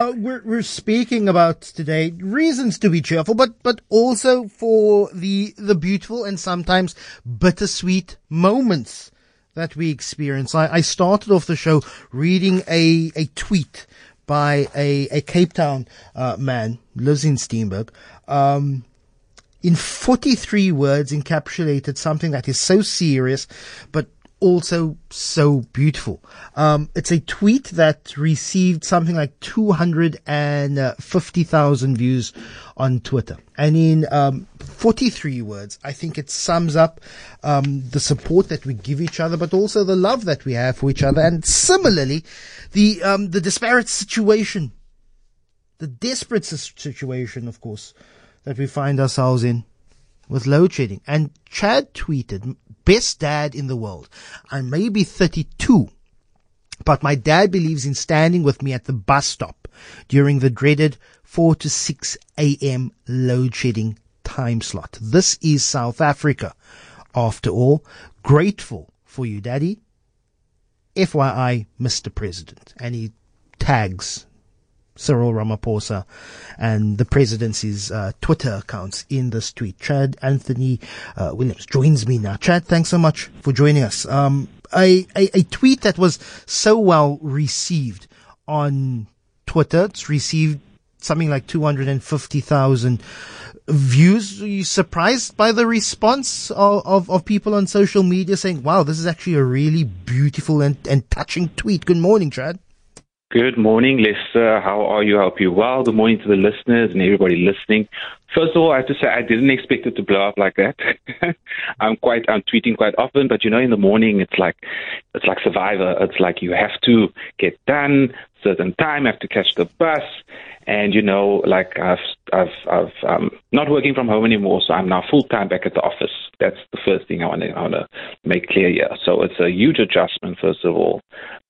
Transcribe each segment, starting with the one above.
Uh, we're, we're speaking about today reasons to be cheerful, but, but also for the, the beautiful and sometimes bittersweet moments that we experience. I, I started off the show reading a, a tweet by a, a Cape Town, uh, man, lives in Steenberg, um, in 43 words encapsulated something that is so serious, but also so beautiful. Um, it's a tweet that received something like 250,000 views on Twitter. And in um, 43 words, I think it sums up um, the support that we give each other, but also the love that we have for each other. And similarly, the, um, the disparate situation, the desperate situation, of course, that we find ourselves in with load shedding. And Chad tweeted, best dad in the world. I may be 32, but my dad believes in standing with me at the bus stop during the dreaded 4 to 6 a.m. load shedding time slot. This is South Africa. After all, grateful for you, daddy. FYI, Mr. President. And he tags Cyril Ramaphosa and the presidency's uh, Twitter accounts in this tweet. Chad Anthony uh, Williams joins me now. Chad, thanks so much for joining us. Um, a, a, a tweet that was so well received on Twitter. It's received something like 250,000 views. Are you surprised by the response of, of, of, people on social media saying, wow, this is actually a really beautiful and, and touching tweet? Good morning, Chad. Good morning, Lester. How are you? I hope you're well. Good morning to the listeners and everybody listening. First of all, I have to say I didn't expect it to blow up like that. I'm quite I'm tweeting quite often, but you know, in the morning it's like it's like Survivor. It's like you have to get done certain time, have to catch the bus, and you know, like I've I've I've um, not working from home anymore, so I'm now full time back at the office. That's the first thing I want to make clear here. So it's a huge adjustment, first of all,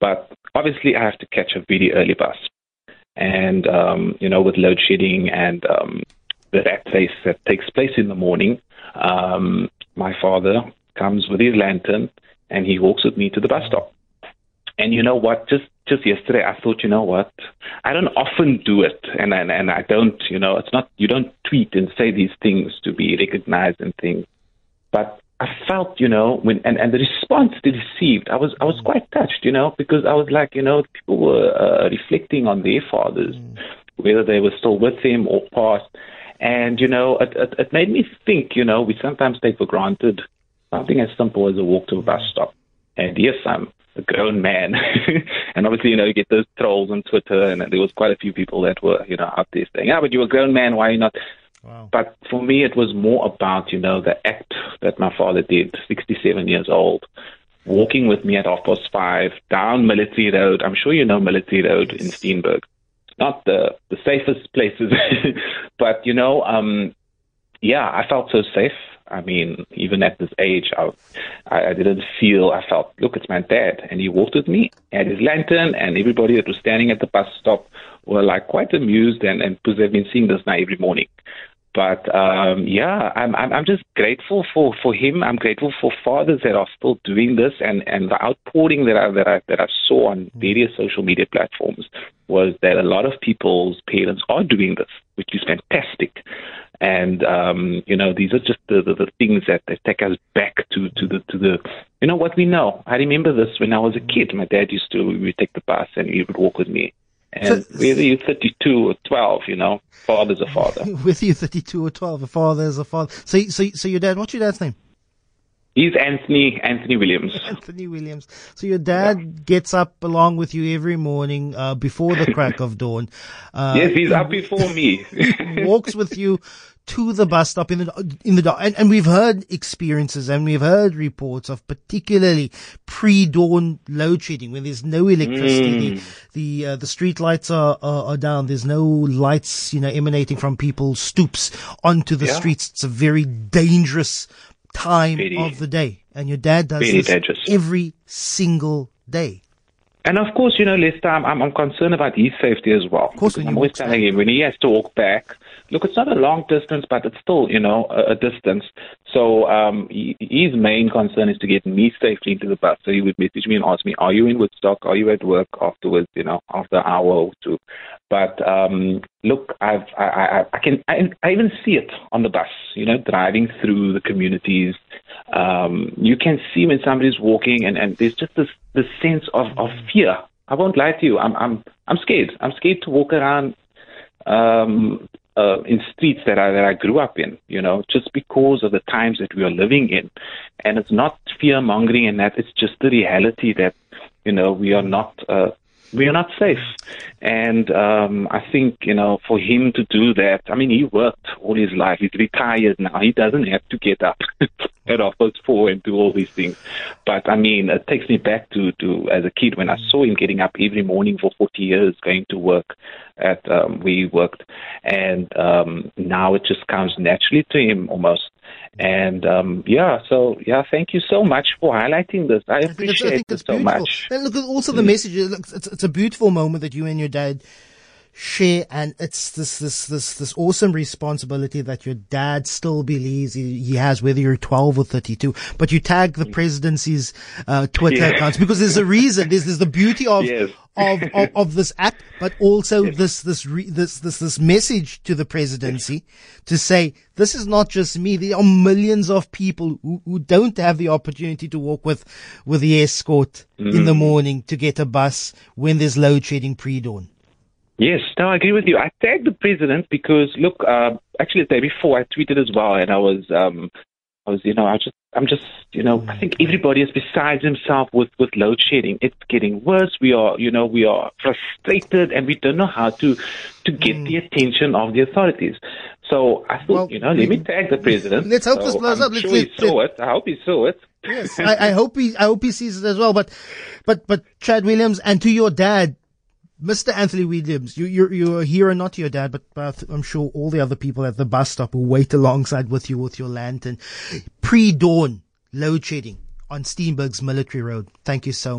but obviously I have to catch a really early bus, and um, you know, with load shedding and um, the rat race that takes place in the morning, um, my father comes with his lantern and he walks with me to the bus stop. And you know what? Just just yesterday, I thought, you know what? I don't often do it, and and, and I don't, you know, it's not you don't tweet and say these things to be recognized and things. But I felt, you know, when and, and the response they received, I was I was quite touched, you know, because I was like, you know, people were uh, reflecting on their fathers, mm. whether they were still with them or past, and you know, it, it it made me think, you know, we sometimes take for granted something as simple as a walk to a bus stop, and yes, I'm a grown man. and obviously, you know, you get those trolls on Twitter, and there was quite a few people that were, you know, out there saying, "Yeah, but you're a grown man. Why are you not?" Wow. But for me, it was more about, you know, the act that my father did, 67 years old, walking with me at half past five down Military Road. I'm sure you know Military Road in Steenberg. Not the, the safest places, but, you know, um, yeah, I felt so safe. I mean, even at this age, I, I, didn't feel, I felt, look, it's my dad. And he walked with me, had his lantern, and everybody that was standing at the bus stop were like quite amused and, and because they've been seeing this now every morning. But um, yeah, I'm, I'm I'm just grateful for, for him. I'm grateful for fathers that are still doing this, and, and the outpouring that I that I that I saw on various social media platforms was that a lot of people's parents are doing this, which is fantastic. And um, you know, these are just the, the, the things that, that take us back to, to the to the you know what we know. I remember this when I was a kid. My dad used to we would take the bus and he would walk with me. And so, whether you're 32 or 12, you know, father's a father. Whether you're 32 or 12, a father is a father. So, so, so your dad, what's your dad's name? He's Anthony Anthony Williams. Anthony Williams. So your dad yeah. gets up along with you every morning uh, before the crack of dawn. Uh, yes, he's up before me. walks with you to the bus stop in the in the dark. And, and we've heard experiences and we've heard reports of particularly pre-dawn load shedding when there's no electricity. Mm. The the, uh, the street lights are, are, are down. There's no lights, you know, emanating from people's stoops onto the yeah. streets. It's a very dangerous time very, of the day. And your dad does this dangerous. every single day. And of course, you know, Lester, I'm, I'm concerned about his safety as well. Of course, I'm always telling him when he has to walk back look, it's not a long distance, but it's still, you know, a, a distance. So um, he, his main concern is to get me safely into the bus. So he would message me and ask me, "Are you in Woodstock? Are you at work afterwards? You know, after an hour or two? But um, look, I've I, I, I can I, I even see it on the bus. You know, driving through the communities, um, you can see when somebody's walking, and, and there's just this this sense of, of fear. I won't lie to you. I'm I'm I'm scared. I'm scared to walk around um, uh, in streets that I that I grew up in. You know, just because of the times that we are living in, and it's not fear mongering and that. It's just the reality that you know we are not. Uh, we are not safe. And um, I think, you know, for him to do that, I mean, he worked all his life. He's retired now. He doesn't have to get up at past four and do all these things. But I mean, it takes me back to, to as a kid when I saw him getting up every morning for 40 years, going to work at um, where he worked. And um, now it just comes naturally to him almost. And um, yeah, so yeah, thank you so much for highlighting this. I appreciate I think it's, I think it so much. And look, also the mm. message. It's, it's a beautiful moment that you and your dad share and it's this this this this awesome responsibility that your dad still believes he, he has whether you're 12 or 32 but you tag the presidency's uh, twitter yeah. accounts because there's a reason there's, there's the beauty of yes. of, of, of this app but also yes. this this re, this this this message to the presidency yes. to say this is not just me there are millions of people who, who don't have the opportunity to walk with with the escort mm. in the mm. morning to get a bus when there's load shedding pre-dawn Yes, no, I agree with you. I tagged the president because, look, uh, actually the day before I tweeted as well, and I was, um, I was, you know, I just, I'm just, you know, I think everybody is besides himself with with load shedding. It's getting worse. We are, you know, we are frustrated, and we don't know how to to get mm. the attention of the authorities. So I thought, well, you know, let me tag the president. Let's hope so this blows I'm up. Let's, sure he saw it. I hope he saw it. Yes, I, I hope he, I hope he sees it as well. But, but, but Chad Williams, and to your dad, Mr. Anthony Williams, you, you're, you're here and not your dad, but I'm sure all the other people at the bus stop who wait alongside with you with your lantern. Pre-dawn load shedding on Steenberg's Military Road. Thank you so much.